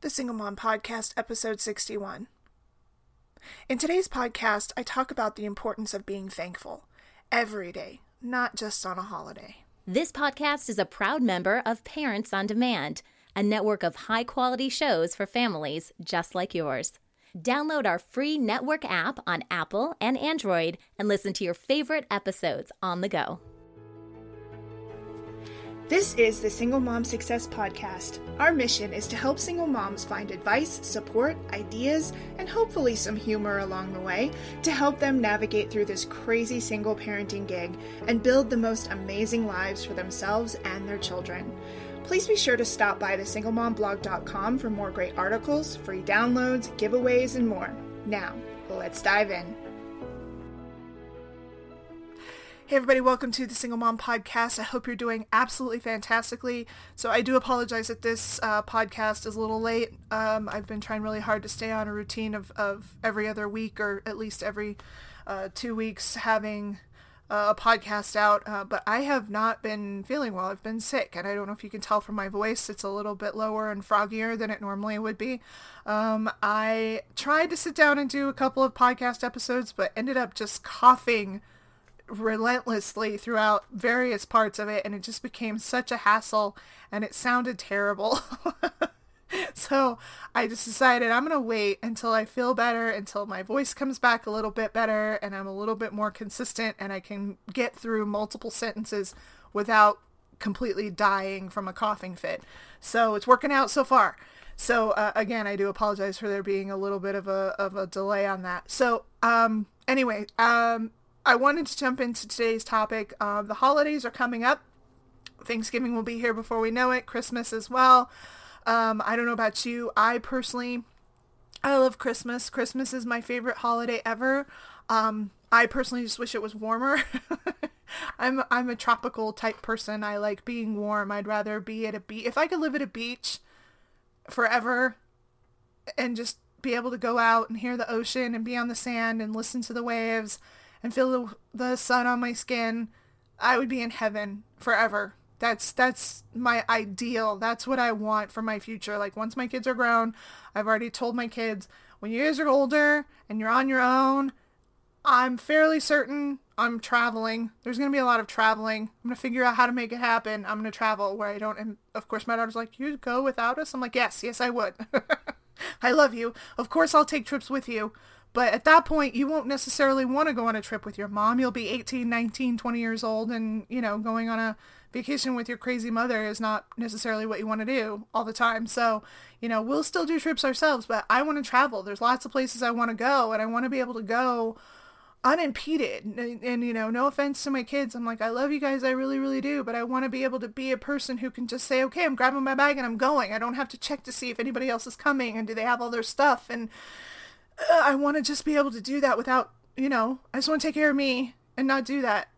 The Single Mom Podcast, episode 61. In today's podcast, I talk about the importance of being thankful every day, not just on a holiday. This podcast is a proud member of Parents on Demand, a network of high quality shows for families just like yours. Download our free network app on Apple and Android and listen to your favorite episodes on the go. This is the Single Mom Success Podcast. Our mission is to help single moms find advice, support, ideas, and hopefully some humor along the way to help them navigate through this crazy single parenting gig and build the most amazing lives for themselves and their children. Please be sure to stop by thesinglemomblog.com for more great articles, free downloads, giveaways, and more. Now, let's dive in. Hey, everybody, welcome to the Single Mom Podcast. I hope you're doing absolutely fantastically. So, I do apologize that this uh, podcast is a little late. Um, I've been trying really hard to stay on a routine of, of every other week or at least every uh, two weeks having uh, a podcast out, uh, but I have not been feeling well. I've been sick, and I don't know if you can tell from my voice, it's a little bit lower and froggier than it normally would be. Um, I tried to sit down and do a couple of podcast episodes, but ended up just coughing relentlessly throughout various parts of it and it just became such a hassle and it sounded terrible. so I just decided I'm going to wait until I feel better, until my voice comes back a little bit better and I'm a little bit more consistent and I can get through multiple sentences without completely dying from a coughing fit. So it's working out so far. So uh, again, I do apologize for there being a little bit of a of a delay on that. So um, anyway, um, I wanted to jump into today's topic. Uh, the holidays are coming up. Thanksgiving will be here before we know it. Christmas as well. Um, I don't know about you. I personally, I love Christmas. Christmas is my favorite holiday ever. Um, I personally just wish it was warmer. I'm I'm a tropical type person. I like being warm. I'd rather be at a beach. If I could live at a beach forever and just be able to go out and hear the ocean and be on the sand and listen to the waves and feel the, sun on my skin, I would be in heaven forever. That's that's my ideal. That's what I want for my future. Like once my kids are grown, I've already told my kids, when you guys are older and you're on your own, I'm fairly certain I'm traveling. There's going to be a lot of traveling. I'm going to figure out how to make it happen. I'm going to travel where I don't and of course my daughter's like, "You go without us?" I'm like, "Yes, yes I would." I love you. Of course I'll take trips with you. But at that point, you won't necessarily want to go on a trip with your mom. You'll be 18, 19, 20 years old, and, you know, going on a vacation with your crazy mother is not necessarily what you want to do all the time. So, you know, we'll still do trips ourselves, but I want to travel. There's lots of places I want to go, and I want to be able to go unimpeded. And, and, you know, no offense to my kids. I'm like, I love you guys. I really, really do. But I want to be able to be a person who can just say, okay, I'm grabbing my bag and I'm going. I don't have to check to see if anybody else is coming and do they have all their stuff. And, I want to just be able to do that without, you know, I just want to take care of me and not do that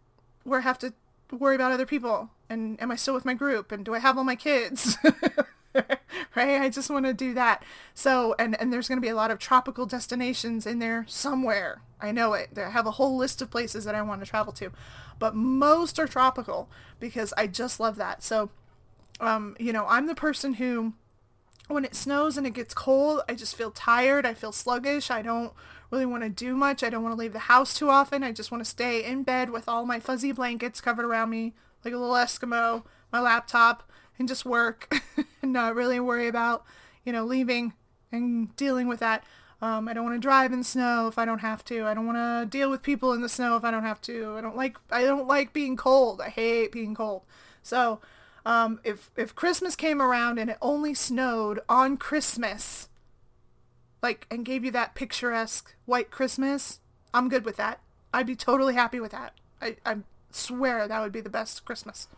where I have to worry about other people. And am I still with my group? And do I have all my kids? right? I just want to do that. So, and, and there's going to be a lot of tropical destinations in there somewhere. I know it. I have a whole list of places that I want to travel to, but most are tropical because I just love that. So, um, you know, I'm the person who when it snows and it gets cold, I just feel tired. I feel sluggish. I don't really want to do much. I don't want to leave the house too often. I just want to stay in bed with all my fuzzy blankets covered around me like a little Eskimo, my laptop, and just work and not really worry about, you know, leaving and dealing with that. Um, I don't want to drive in snow if I don't have to. I don't want to deal with people in the snow if I don't have to. I don't like I don't like being cold. I hate being cold. So, um, if if Christmas came around and it only snowed on Christmas, like and gave you that picturesque white Christmas, I'm good with that. I'd be totally happy with that. I, I swear that would be the best Christmas.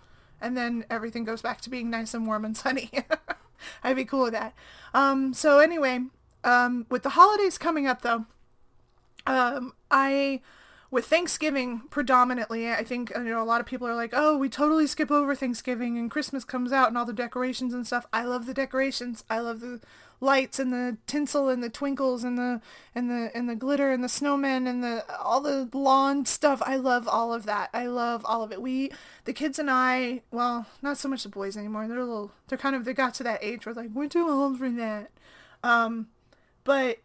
And then everything goes back to being nice and warm and sunny. I'd be cool with that. Um, so anyway, um, with the holidays coming up though, um, I with Thanksgiving predominantly, I think you know a lot of people are like, "Oh, we totally skip over Thanksgiving and Christmas comes out and all the decorations and stuff." I love the decorations. I love the lights and the tinsel and the twinkles and the and the and the glitter and the snowmen and the all the lawn stuff. I love all of that. I love all of it. We the kids and I, well, not so much the boys anymore. They're a little they're kind of they got to that age where like, we're too old for that. Um but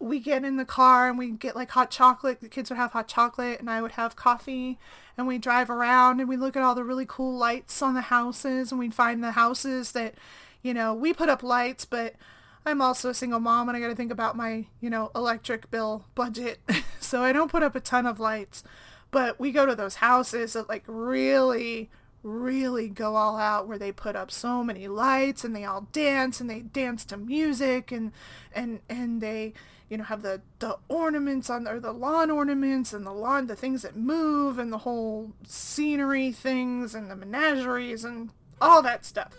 we get in the car and we get like hot chocolate. The kids would have hot chocolate and I would have coffee and we drive around and we look at all the really cool lights on the houses and we'd find the houses that, you know, we put up lights, but I'm also a single mom and I got to think about my, you know, electric bill budget. so I don't put up a ton of lights, but we go to those houses that like really really go all out where they put up so many lights and they all dance and they dance to music and and and they you know have the the ornaments on or the lawn ornaments and the lawn the things that move and the whole scenery things and the menageries and all that stuff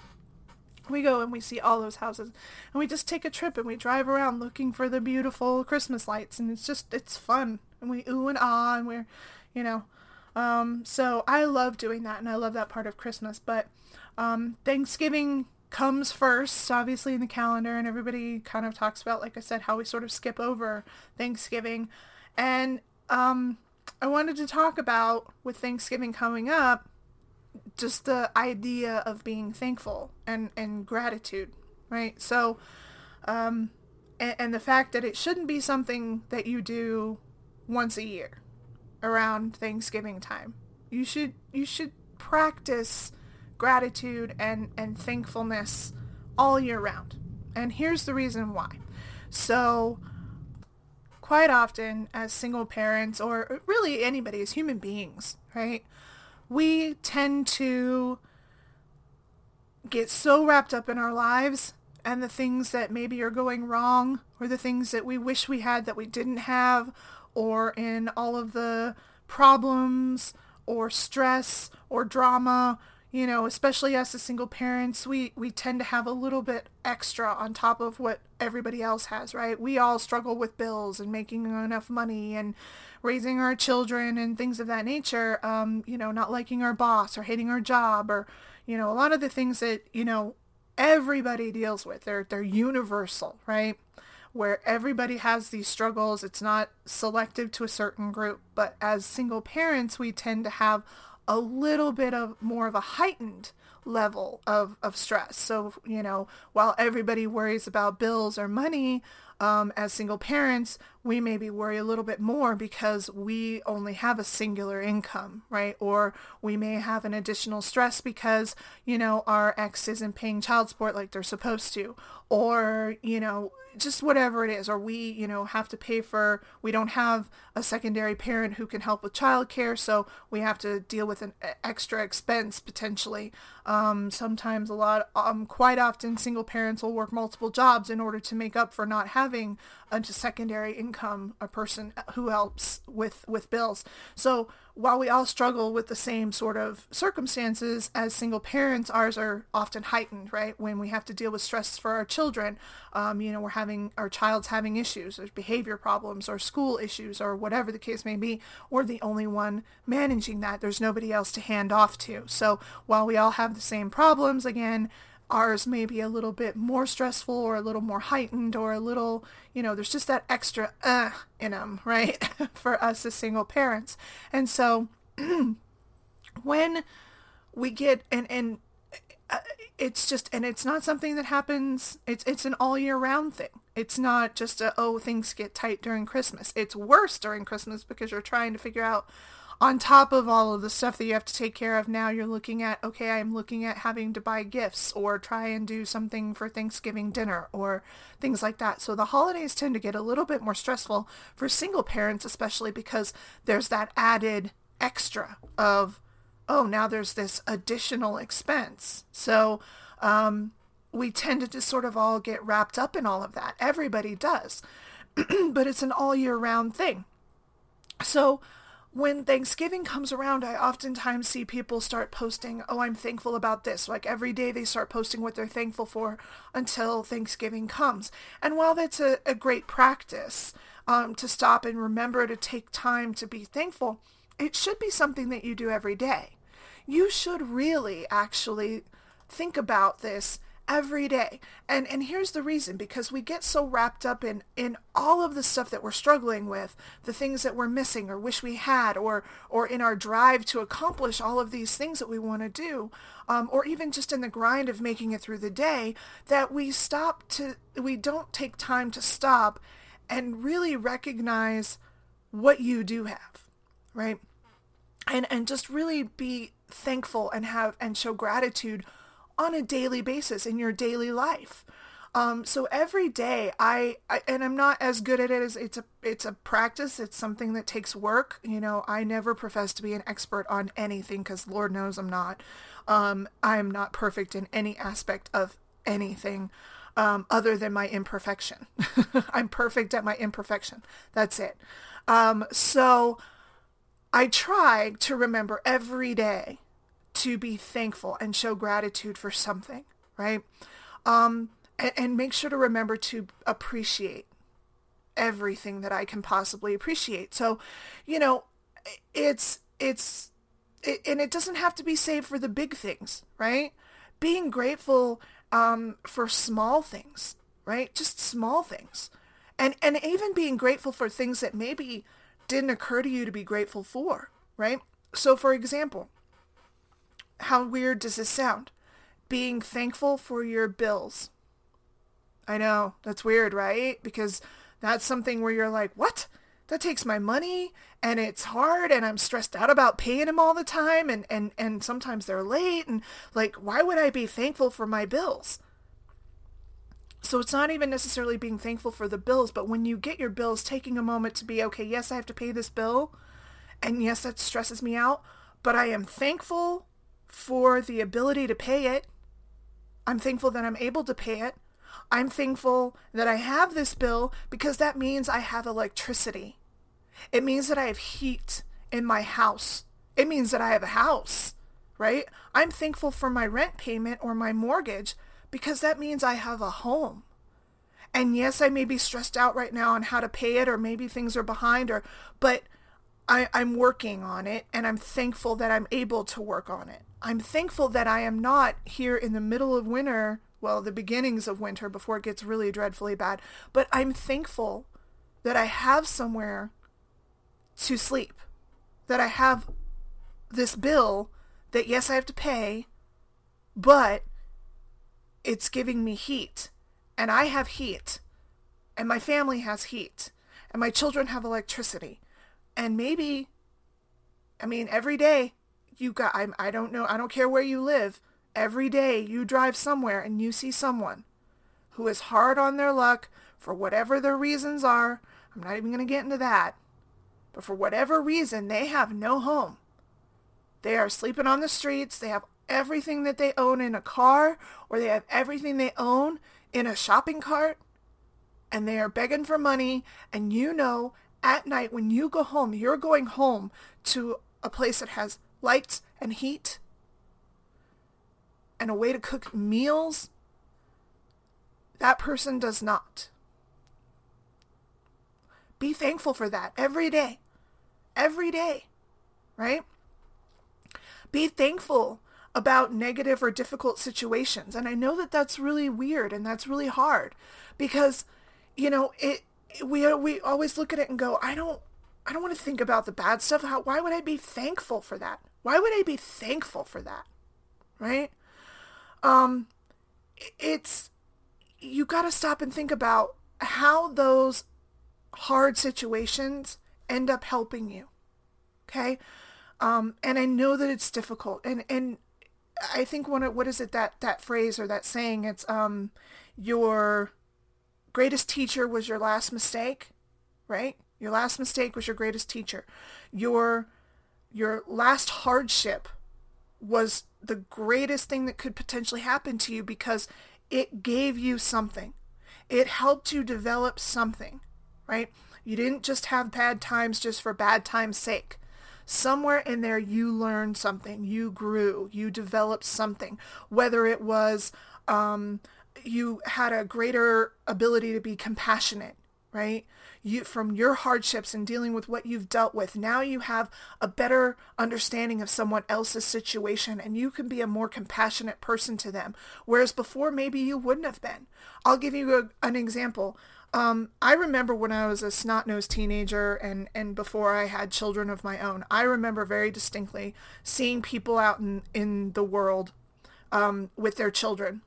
we go and we see all those houses and we just take a trip and we drive around looking for the beautiful christmas lights and it's just it's fun and we ooh and ah and we're you know um, so I love doing that and I love that part of Christmas. But um, Thanksgiving comes first, obviously, in the calendar, and everybody kind of talks about, like I said, how we sort of skip over Thanksgiving. And um, I wanted to talk about, with Thanksgiving coming up, just the idea of being thankful and, and gratitude, right? So, um, and, and the fact that it shouldn't be something that you do once a year around Thanksgiving time. You should you should practice gratitude and, and thankfulness all year round. And here's the reason why. So quite often as single parents or really anybody as human beings, right? We tend to get so wrapped up in our lives and the things that maybe are going wrong or the things that we wish we had that we didn't have or in all of the problems or stress or drama you know especially us as single parents we we tend to have a little bit extra on top of what everybody else has right we all struggle with bills and making enough money and raising our children and things of that nature um, you know not liking our boss or hating our job or you know a lot of the things that you know everybody deals with they're they're universal right where everybody has these struggles. It's not selective to a certain group, but as single parents, we tend to have a little bit of more of a heightened level of, of stress. So, you know, while everybody worries about bills or money, um, as single parents, we maybe worry a little bit more because we only have a singular income, right? Or we may have an additional stress because, you know, our ex isn't paying child support like they're supposed to. Or, you know, just whatever it is, or we, you know, have to pay for, we don't have a secondary parent who can help with childcare, so we have to deal with an extra expense potentially. Um, sometimes a lot, um, quite often single parents will work multiple jobs in order to make up for not having a secondary income, a person who helps with, with bills. So while we all struggle with the same sort of circumstances as single parents, ours are often heightened, right? When we have to deal with stress for our children, um, you know, we're having, our child's having issues, there's behavior problems or school issues or whatever the case may be. We're the only one managing that. There's nobody else to hand off to. So while we all have the same problems, again, ours may be a little bit more stressful or a little more heightened or a little, you know, there's just that extra uh in them, right? For us as single parents. And so when we get and and uh, it's just and it's not something that happens it's it's an all year round thing it's not just a oh things get tight during christmas it's worse during christmas because you're trying to figure out on top of all of the stuff that you have to take care of now you're looking at okay i'm looking at having to buy gifts or try and do something for thanksgiving dinner or things like that. So the holidays tend to get a little bit more stressful for single parents especially because there's that added extra of oh now there's this additional expense. So um, we tend to just sort of all get wrapped up in all of that. Everybody does. But it's an all year round thing. So when Thanksgiving comes around, I oftentimes see people start posting, oh, I'm thankful about this. Like every day they start posting what they're thankful for until Thanksgiving comes. And while that's a, a great practice um, to stop and remember to take time to be thankful, it should be something that you do every day. You should really actually think about this every day. And and here's the reason because we get so wrapped up in in all of the stuff that we're struggling with, the things that we're missing or wish we had or or in our drive to accomplish all of these things that we want to do, um, or even just in the grind of making it through the day that we stop to we don't take time to stop and really recognize what you do have, right? And and just really be thankful and have and show gratitude on a daily basis in your daily life. Um, so every day I, I, and I'm not as good at it as it's a it's a practice. It's something that takes work. You know, I never profess to be an expert on anything because Lord knows I'm not. Um, I'm not perfect in any aspect of anything um, other than my imperfection. I'm perfect at my imperfection. That's it. Um, so I try to remember every day to be thankful and show gratitude for something, right? Um, and, and make sure to remember to appreciate everything that I can possibly appreciate. So, you know, it's, it's, it, and it doesn't have to be saved for the big things, right? Being grateful um, for small things, right? Just small things. And, and even being grateful for things that maybe didn't occur to you to be grateful for, right? So for example, how weird does this sound? Being thankful for your bills. I know, that's weird, right? Because that's something where you're like, what? That takes my money and it's hard and I'm stressed out about paying them all the time and, and, and sometimes they're late and like, why would I be thankful for my bills? So it's not even necessarily being thankful for the bills, but when you get your bills, taking a moment to be, okay, yes, I have to pay this bill. And yes, that stresses me out, but I am thankful for the ability to pay it. I'm thankful that I'm able to pay it. I'm thankful that I have this bill because that means I have electricity. It means that I have heat in my house. It means that I have a house, right? I'm thankful for my rent payment or my mortgage because that means I have a home. And yes, I may be stressed out right now on how to pay it or maybe things are behind or but I, I'm working on it and I'm thankful that I'm able to work on it. I'm thankful that I am not here in the middle of winter, well, the beginnings of winter before it gets really dreadfully bad, but I'm thankful that I have somewhere to sleep, that I have this bill that yes, I have to pay, but it's giving me heat and I have heat and my family has heat and my children have electricity and maybe I mean every day you got I, I don't know I don't care where you live. Every day you drive somewhere and you see someone who is hard on their luck for whatever their reasons are. I'm not even going to get into that. But for whatever reason they have no home. They are sleeping on the streets. They have everything that they own in a car or they have everything they own in a shopping cart and they are begging for money. And you know at night when you go home you're going home to a place that has lights and heat and a way to cook meals, that person does not. Be thankful for that every day. Every day. Right? Be thankful about negative or difficult situations. And I know that that's really weird and that's really hard because, you know, it, we, we always look at it and go, I don't, I don't want to think about the bad stuff. How, why would I be thankful for that? Why would I be thankful for that? Right? Um, it's, you got to stop and think about how those hard situations end up helping you. Okay? Um, and I know that it's difficult. And, and I think one of, what is it, that, that phrase or that saying, it's, um, your greatest teacher was your last mistake, right? Your last mistake was your greatest teacher. Your your last hardship was the greatest thing that could potentially happen to you because it gave you something. It helped you develop something, right? You didn't just have bad times just for bad times' sake. somewhere in there you learned something, you grew, you developed something, whether it was um, you had a greater ability to be compassionate, right? You from your hardships and dealing with what you've dealt with. Now you have a better understanding of someone else's situation and you can be a more compassionate person to them. Whereas before maybe you wouldn't have been. I'll give you a, an example. Um, I remember when I was a snot-nosed teenager and, and before I had children of my own, I remember very distinctly seeing people out in, in the world um, with their children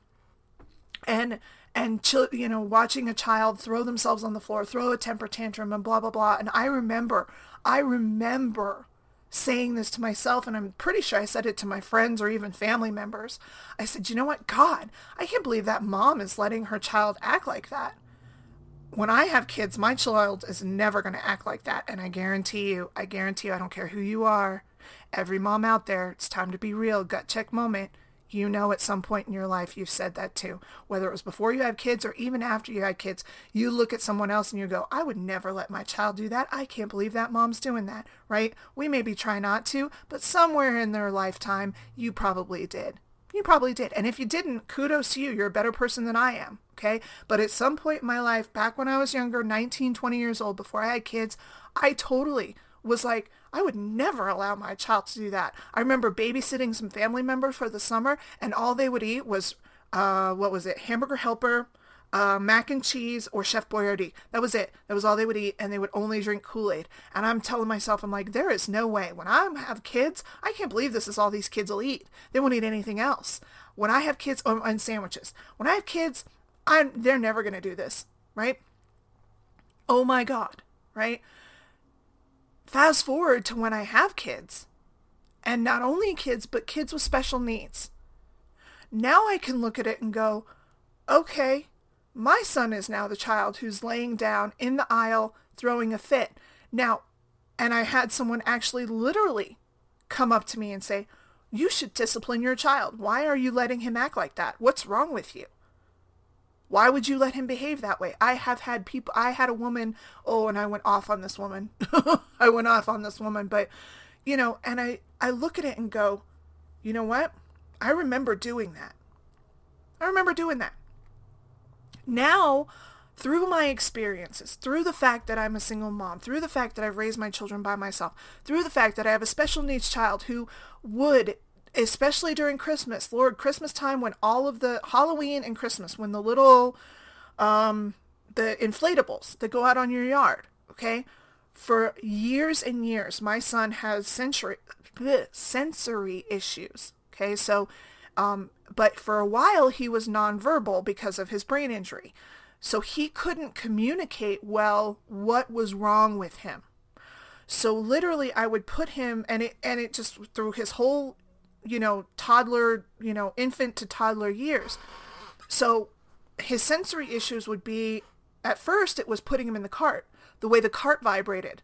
and and you know watching a child throw themselves on the floor throw a temper tantrum and blah blah blah. And i remember i remember saying this to myself and i'm pretty sure i said it to my friends or even family members. I said you know what? God i can't believe that mom is letting her child act like that. When i have kids my child is never going to act like that and i guarantee you i guarantee you i don't care who you are every mom out there it's time to be real gut check moment you know at some point in your life you've said that too. Whether it was before you had kids or even after you had kids, you look at someone else and you go, I would never let my child do that. I can't believe that mom's doing that, right? We maybe try not to, but somewhere in their lifetime, you probably did. You probably did. And if you didn't, kudos to you. You're a better person than I am. Okay. But at some point in my life, back when I was younger, 19, 20 years old, before I had kids, I totally was like, I would never allow my child to do that. I remember babysitting some family members for the summer, and all they would eat was, uh, what was it, hamburger helper, uh, mac and cheese, or Chef Boyardee. That was it. That was all they would eat, and they would only drink Kool-Aid. And I'm telling myself, I'm like, there is no way. When I have kids, I can't believe this is all these kids will eat. They won't eat anything else. When I have kids, oh, and sandwiches. When I have kids, I'm they're never gonna do this, right? Oh my God, right? Fast forward to when I have kids, and not only kids, but kids with special needs. Now I can look at it and go, okay, my son is now the child who's laying down in the aisle throwing a fit. Now, and I had someone actually literally come up to me and say, you should discipline your child. Why are you letting him act like that? What's wrong with you? Why would you let him behave that way? I have had people, I had a woman, oh, and I went off on this woman. I went off on this woman, but, you know, and I, I look at it and go, you know what? I remember doing that. I remember doing that. Now, through my experiences, through the fact that I'm a single mom, through the fact that I've raised my children by myself, through the fact that I have a special needs child who would especially during Christmas, Lord, Christmas time when all of the Halloween and Christmas, when the little, um, the inflatables that go out on your yard, okay? For years and years, my son has sensory, sensory issues, okay? So, um, but for a while he was nonverbal because of his brain injury. So he couldn't communicate well what was wrong with him. So literally I would put him and it and it just through his whole you know, toddler, you know, infant to toddler years. So his sensory issues would be, at first it was putting him in the cart, the way the cart vibrated.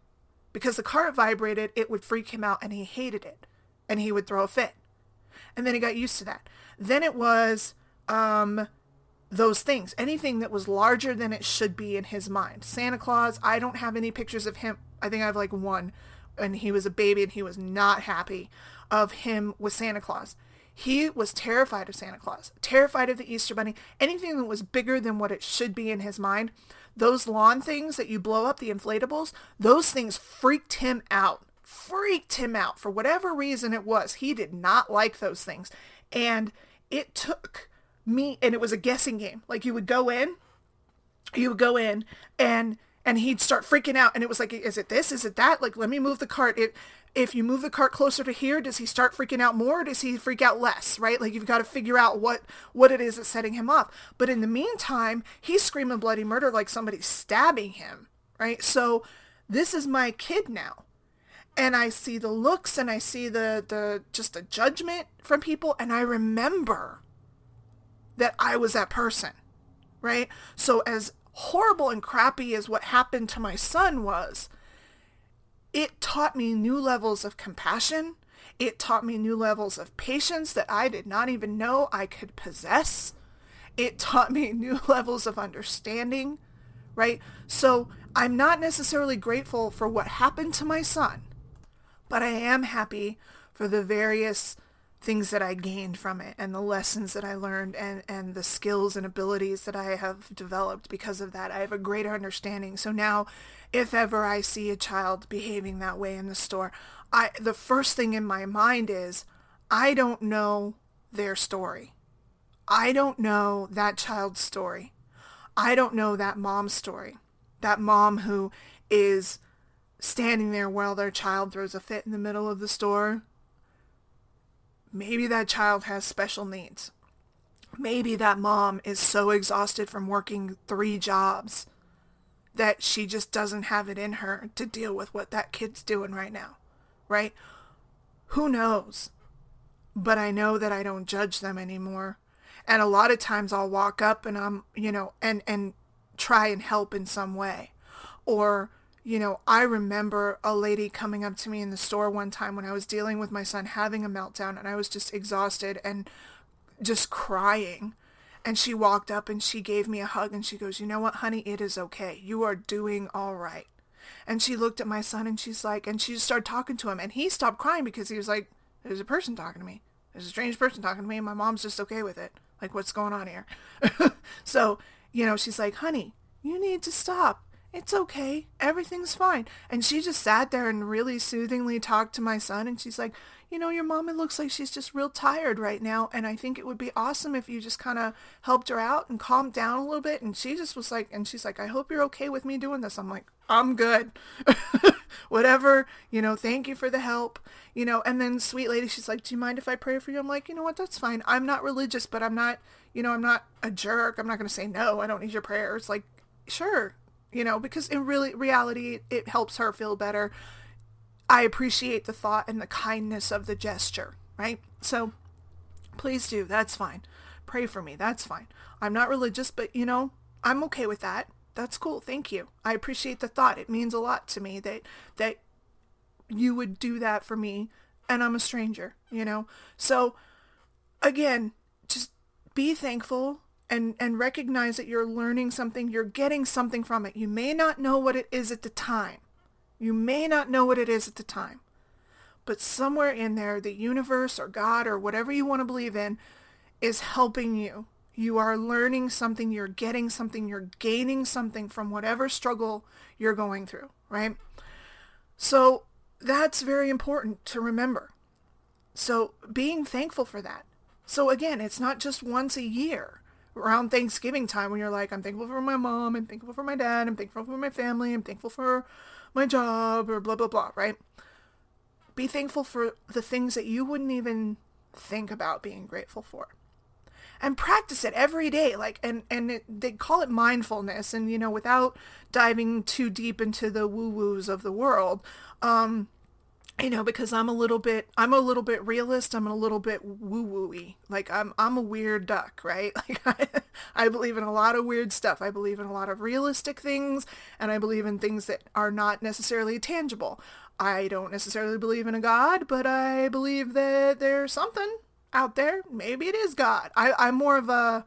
Because the cart vibrated, it would freak him out and he hated it. And he would throw a fit. And then he got used to that. Then it was um, those things, anything that was larger than it should be in his mind. Santa Claus, I don't have any pictures of him. I think I have like one. And he was a baby and he was not happy of him with Santa Claus. He was terrified of Santa Claus, terrified of the Easter Bunny, anything that was bigger than what it should be in his mind. Those lawn things that you blow up, the inflatables, those things freaked him out. Freaked him out for whatever reason it was. He did not like those things. And it took me, and it was a guessing game. Like you would go in, you would go in, and and he'd start freaking out and it was like is it this is it that like let me move the cart it if you move the cart closer to here, does he start freaking out more or does he freak out less, right? Like you've got to figure out what, what it is that's setting him up. But in the meantime, he's screaming bloody murder like somebody's stabbing him, right? So this is my kid now. And I see the looks and I see the, the, just the judgment from people. And I remember that I was that person, right? So as horrible and crappy as what happened to my son was, it taught me new levels of compassion. It taught me new levels of patience that I did not even know I could possess. It taught me new levels of understanding, right? So I'm not necessarily grateful for what happened to my son, But I am happy for the various things that I gained from it and the lessons that I learned and, and the skills and abilities that I have developed because of that. I have a greater understanding. So now if ever I see a child behaving that way in the store, I the first thing in my mind is I don't know their story. I don't know that child's story. I don't know that mom's story. That mom who is standing there while their child throws a fit in the middle of the store Maybe that child has special needs. Maybe that mom is so exhausted from working three jobs that she just doesn't have it in her to deal with what that kid's doing right now, right? Who knows? But I know that I don't judge them anymore. And a lot of times I'll walk up and I'm, you know, and, and try and help in some way. Or you know, I remember a lady coming up to me in the store one time when I was dealing with my son having a meltdown and I was just exhausted and just crying. And she walked up and she gave me a hug and she goes, you know what, honey, it is okay. You are doing all right. And she looked at my son and she's like, and she just started talking to him and he stopped crying because he was like, there's a person talking to me. There's a strange person talking to me and my mom's just okay with it. Like, what's going on here? so, you know, she's like, honey, you need to stop it's okay. Everything's fine. And she just sat there and really soothingly talked to my son. And she's like, you know, your it looks like she's just real tired right now. And I think it would be awesome if you just kind of helped her out and calmed down a little bit. And she just was like, and she's like, I hope you're okay with me doing this. I'm like, I'm good. Whatever, you know, thank you for the help, you know. And then sweet lady, she's like, do you mind if I pray for you? I'm like, you know what, that's fine. I'm not religious, but I'm not, you know, I'm not a jerk. I'm not going to say, no, I don't need your prayers. Like, sure, you know, because in really reality, it helps her feel better. I appreciate the thought and the kindness of the gesture, right? So please do. That's fine. Pray for me. That's fine. I'm not religious, but you know, I'm okay with that. That's cool. Thank you. I appreciate the thought. It means a lot to me that that you would do that for me and I'm a stranger, you know? So again, just be thankful and and recognize that you're learning something, you're getting something from it. You may not know what it is at the time. You may not know what it is at the time. But somewhere in there, the universe or God or whatever you want to believe in is helping you. You are learning something, you're getting something, you're gaining something from whatever struggle you're going through, right? So that's very important to remember. So being thankful for that. So again, it's not just once a year around Thanksgiving time when you're like, I'm thankful for my mom, I'm thankful for my dad, I'm thankful for my family, I'm thankful for my job, or blah, blah, blah, right? Be thankful for the things that you wouldn't even think about being grateful for. And practice it every day, like, and, and it, they call it mindfulness, and, you know, without diving too deep into the woo-woos of the world, um, you know, because I'm a little bit, I'm a little bit realist. I'm a little bit woo wooey. Like I'm, I'm a weird duck, right? Like I, I believe in a lot of weird stuff. I believe in a lot of realistic things, and I believe in things that are not necessarily tangible. I don't necessarily believe in a God, but I believe that there's something out there. Maybe it is God. I, I'm more of a,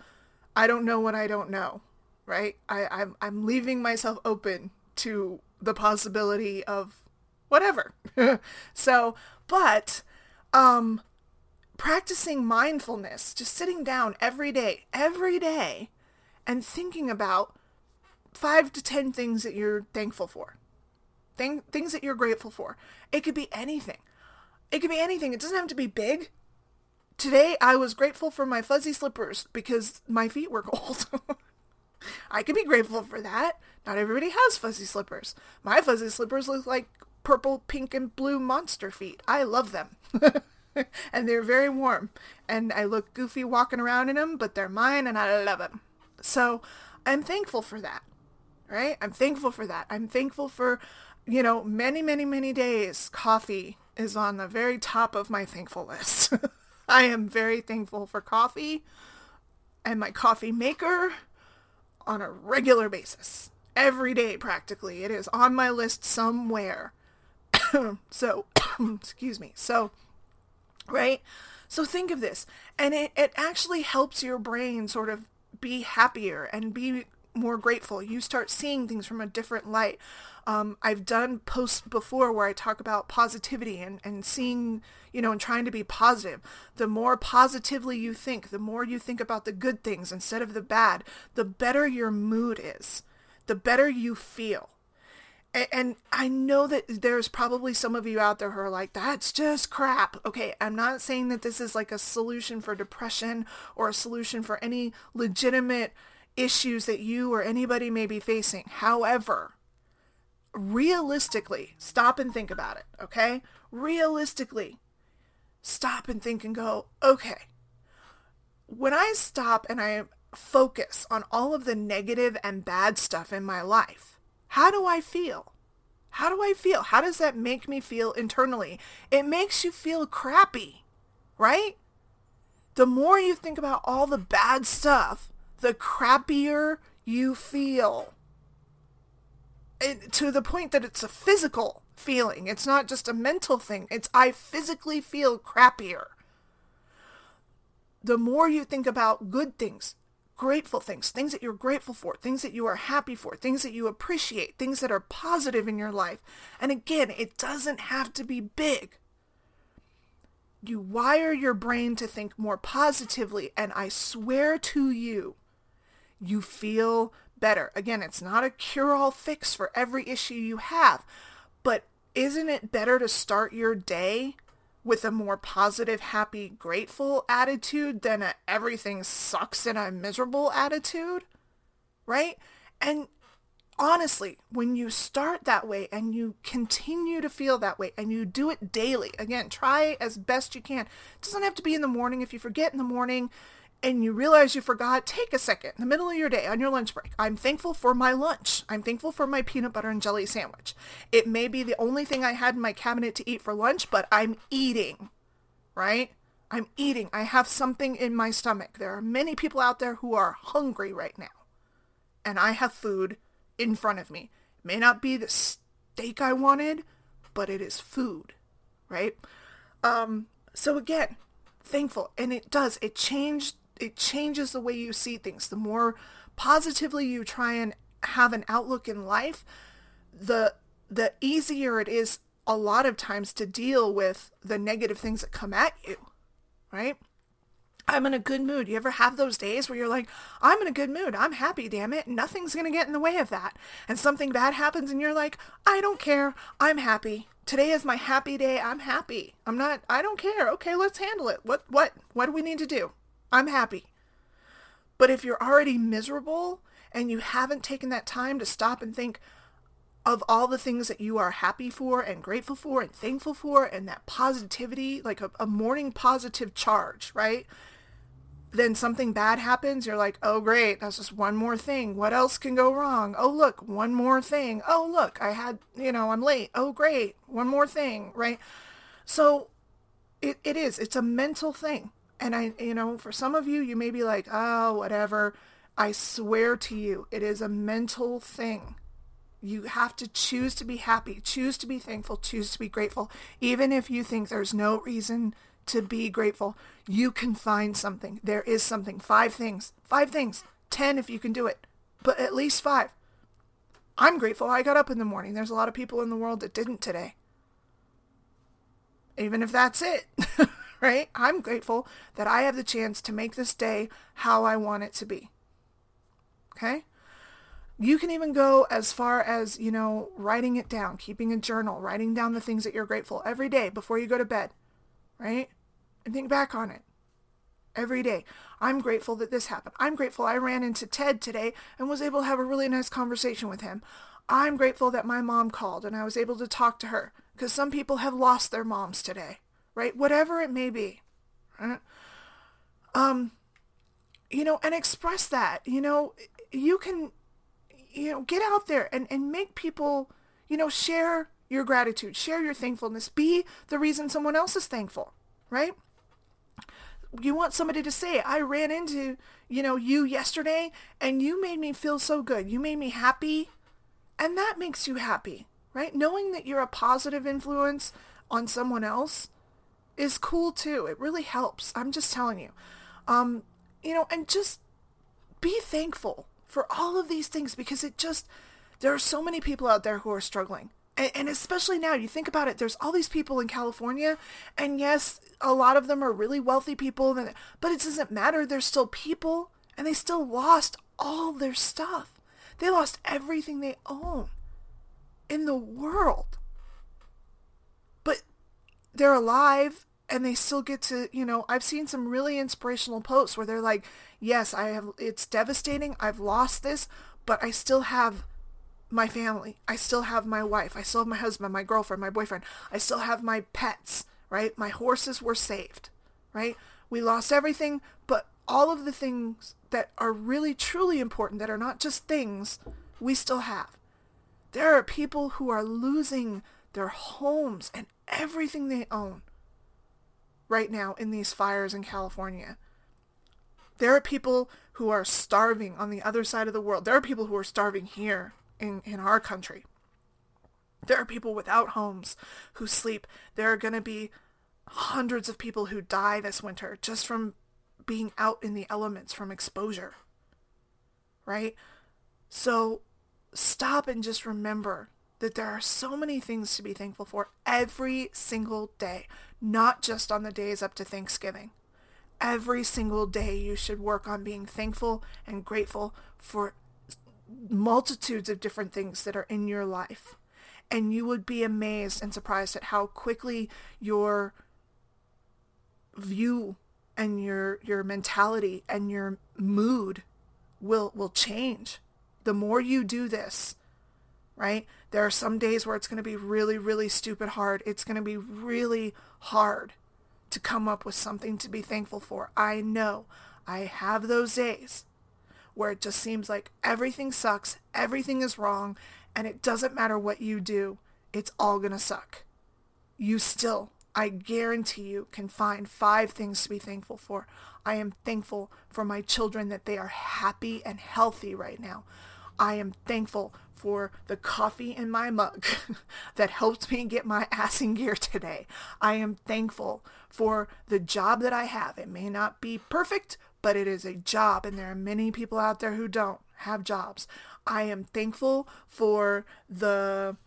I don't know what I don't know, right? I, I'm, I'm leaving myself open to the possibility of whatever. so, but um practicing mindfulness, just sitting down every day, every day and thinking about 5 to 10 things that you're thankful for. Thing, things that you're grateful for. It could be anything. It could be anything. It doesn't have to be big. Today I was grateful for my fuzzy slippers because my feet were cold. I could be grateful for that. Not everybody has fuzzy slippers. My fuzzy slippers look like purple, pink, and blue monster feet. I love them. and they're very warm. And I look goofy walking around in them, but they're mine and I love them. So I'm thankful for that. Right? I'm thankful for that. I'm thankful for, you know, many, many, many days coffee is on the very top of my thankful list. I am very thankful for coffee and my coffee maker on a regular basis. Every day practically. It is on my list somewhere. so, excuse me. So, right? So think of this. And it, it actually helps your brain sort of be happier and be more grateful. You start seeing things from a different light. Um, I've done posts before where I talk about positivity and, and seeing, you know, and trying to be positive. The more positively you think, the more you think about the good things instead of the bad, the better your mood is, the better you feel. And, I know that there's probably some of you out there who are like, that's just crap. Okay, I'm not saying that this is like a solution for depression or a solution for any legitimate issues that you or anybody may be facing. However, realistically, stop and think about it, okay? Realistically, stop and think and go, okay, when I stop and I focus on all of the negative and bad stuff in my life, how do I feel? How do I feel? How does that make me feel internally? It makes you feel crappy, right? The more you think about all the bad stuff, the crappier you feel. To the point that it's a physical feeling. It's not just a mental thing. It's I physically feel crappier. The more you think about good things, grateful things, things that you're grateful for, things that you are happy for, things that you appreciate, things that are positive in your life. And again, it doesn't have to be big. You wire your brain to think more positively, and I swear to you, you feel better. Again, it's not a cure-all fix for every issue you have, but isn't it better to start your day with a more positive, happy, grateful attitude than a everything sucks and I'm miserable attitude? Right? And honestly, when you start that way and you continue to feel that way and you do it daily, again, try as best you can. It doesn't have to be in the morning. If you forget in the morning, and you realize you forgot, take a second in the middle of your day on your lunch break. I'm thankful for my lunch. I'm thankful for my peanut butter and jelly sandwich. It may be the only thing I had in my cabinet to eat for lunch, but I'm eating, right? I'm eating. I have something in my stomach. There are many people out there who are hungry right now. And I have food in front of me. It may not be the steak I wanted, but it is food, right? Um, so again, thankful. And it does. It changed it changes the way you see things. The more positively you try and have an outlook in life, the the easier it is a lot of times to deal with the negative things that come at you, right? I'm in a good mood. You ever have those days where you're like, I'm in a good mood. I'm happy, damn it. Nothing's going to get in the way of that. And something bad happens and you're like, I don't care. I'm happy. Today is my happy day. I'm happy. I'm not, I don't care. Okay, let's handle it. What, what, what do we need to do? I'm happy. But if you're already miserable and you haven't taken that time to stop and think of all the things that you are happy for and grateful for and thankful for and that positivity, like a, a morning positive charge, right? Then something bad happens. You're like, oh, great. That's just one more thing. What else can go wrong? Oh, look, one more thing. Oh, look, I had, you know, I'm late. Oh, great. One more thing, right? So it, it is. It's a mental thing. And I, you know, for some of you, you may be like, oh, whatever. I swear to you, it is a mental thing. You have to choose to be happy, choose to be thankful, choose to be grateful. Even if you think there's no reason to be grateful, you can find something. There is something. Five things. Five things. Ten if you can do it. But at least five. I'm grateful I got up in the morning. There's a lot of people in the world that didn't today. Even if that's it. right? I'm grateful that I have the chance to make this day how I want it to be. Okay? You can even go as far as, you know, writing it down, keeping a journal, writing down the things that you're grateful every day before you go to bed, right? And think back on it every day. I'm grateful that this happened. I'm grateful I ran into Ted today and was able to have a really nice conversation with him. I'm grateful that my mom called and I was able to talk to her because some people have lost their moms today right? Whatever it may be. Right? Um, you know, and express that. You know, you can, you know, get out there and, and make people, you know, share your gratitude, share your thankfulness, be the reason someone else is thankful, right? You want somebody to say, I ran into, you know, you yesterday and you made me feel so good. You made me happy. And that makes you happy, right? Knowing that you're a positive influence on someone else is cool too. It really helps. I'm just telling you. Um, you know, and just be thankful for all of these things because it just, there are so many people out there who are struggling. And, and especially now, you think about it, there's all these people in California, and yes, a lot of them are really wealthy people, but it doesn't matter. They're still people, and they still lost all their stuff. They lost everything they own in the world. But they're alive and they still get to, you know, I've seen some really inspirational posts where they're like, yes, I have, it's devastating. I've lost this, but I still have my family. I still have my wife. I still have my husband, my girlfriend, my boyfriend. I still have my pets, right? My horses were saved, right? We lost everything, but all of the things that are really truly important, that are not just things, we still have. There are people who are losing their homes and everything they own right now in these fires in California. There are people who are starving on the other side of the world. There are people who are starving here in, in our country. There are people without homes who sleep. There are going to be hundreds of people who die this winter just from being out in the elements from exposure. Right? So stop and just remember that there are so many things to be thankful for every single day, not just on the days up to Thanksgiving. Every single day you should work on being thankful and grateful for multitudes of different things that are in your life. And you would be amazed and surprised at how quickly your view and your your mentality and your mood will will change the more you do this right there are some days where it's going to be really really stupid hard it's going to be really hard to come up with something to be thankful for i know i have those days where it just seems like everything sucks, everything is wrong, and it doesn't matter what you do, it's all going to suck. You still, I guarantee you, can find five things to be thankful for. I am thankful for my children that they are happy and healthy right now. I am thankful for the coffee in my mug that helped me get my ass in gear today. I am thankful for the job that I have. It may not be perfect, but it is a job and there are many people out there who don't have jobs. I am thankful for the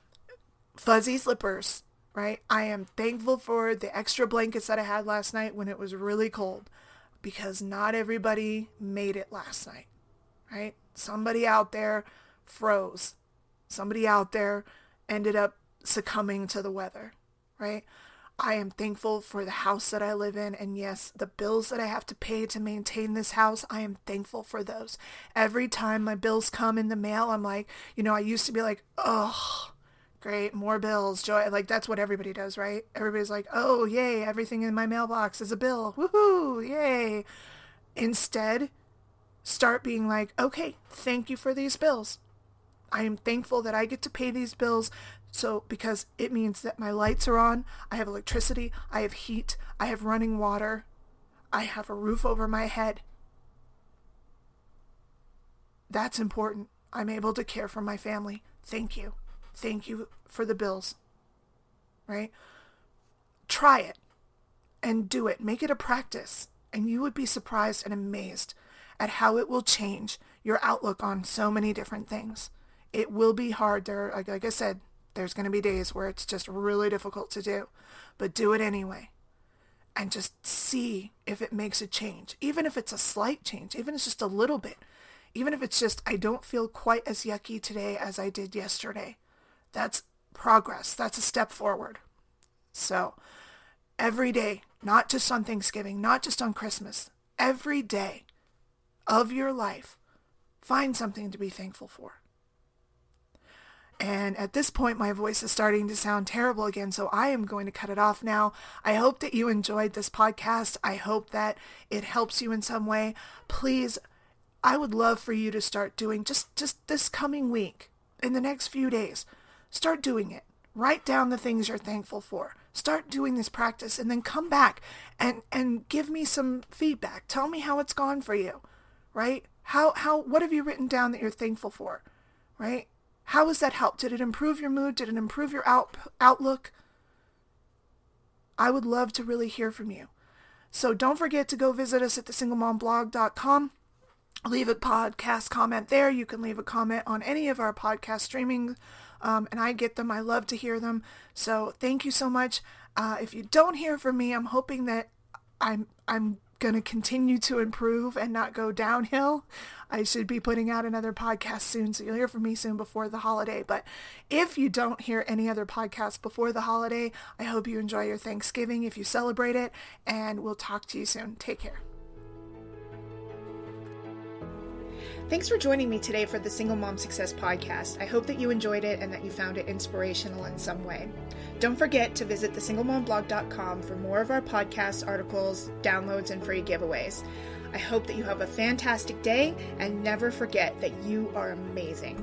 fuzzy slippers, right? I am thankful for the extra blankets that I had last night when it was really cold because not everybody made it last night, right? Somebody out there froze. Somebody out there ended up succumbing to the weather, right? I am thankful for the house that I live in. And yes, the bills that I have to pay to maintain this house, I am thankful for those. Every time my bills come in the mail, I'm like, you know, I used to be like, oh, great, more bills, joy. Like that's what everybody does, right? Everybody's like, oh, yay, everything in my mailbox is a bill. Woohoo, yay. Instead, start being like, okay, thank you for these bills. I am thankful that I get to pay these bills so because it means that my lights are on, I have electricity, I have heat, I have running water, I have a roof over my head. That's important. I'm able to care for my family. Thank you. Thank you for the bills. Right? Try it and do it. Make it a practice. And you would be surprised and amazed at how it will change your outlook on so many different things. It will be hard. There, like, like I said, there's going to be days where it's just really difficult to do, but do it anyway. And just see if it makes a change. Even if it's a slight change, even if it's just a little bit. Even if it's just, I don't feel quite as yucky today as I did yesterday. That's progress. That's a step forward. So every day, not just on Thanksgiving, not just on Christmas, every day of your life, find something to be thankful for. And at this point, my voice is starting to sound terrible again, so I am going to cut it off now. I hope that you enjoyed this podcast. I hope that it helps you in some way. Please, I would love for you to start doing just, just this coming week, in the next few days, start doing it. Write down the things you're thankful for. Start doing this practice and then come back and, and give me some feedback. Tell me how it's gone for you, right? How, how, what have you written down that you're thankful for, right? How has that helped? Did it improve your mood? Did it improve your out, outlook? I would love to really hear from you. So don't forget to go visit us at thesinglemomblog.com. leave a podcast comment there. You can leave a comment on any of our podcast streaming, um, and I get them. I love to hear them. So thank you so much. Uh, if you don't hear from me, I'm hoping that I'm I'm going to continue to improve and not go downhill. I should be putting out another podcast soon, so you'll hear from me soon before the holiday. But if you don't hear any other podcasts before the holiday, I hope you enjoy your Thanksgiving if you celebrate it, and we'll talk to you soon. Take care. Thanks for joining me today for the Single Mom Success Podcast. I hope that you enjoyed it and that you found it inspirational in some way. Don't forget to visit thesinglemomblog.com for more of our podcasts, articles, downloads, and free giveaways. I hope that you have a fantastic day and never forget that you are amazing.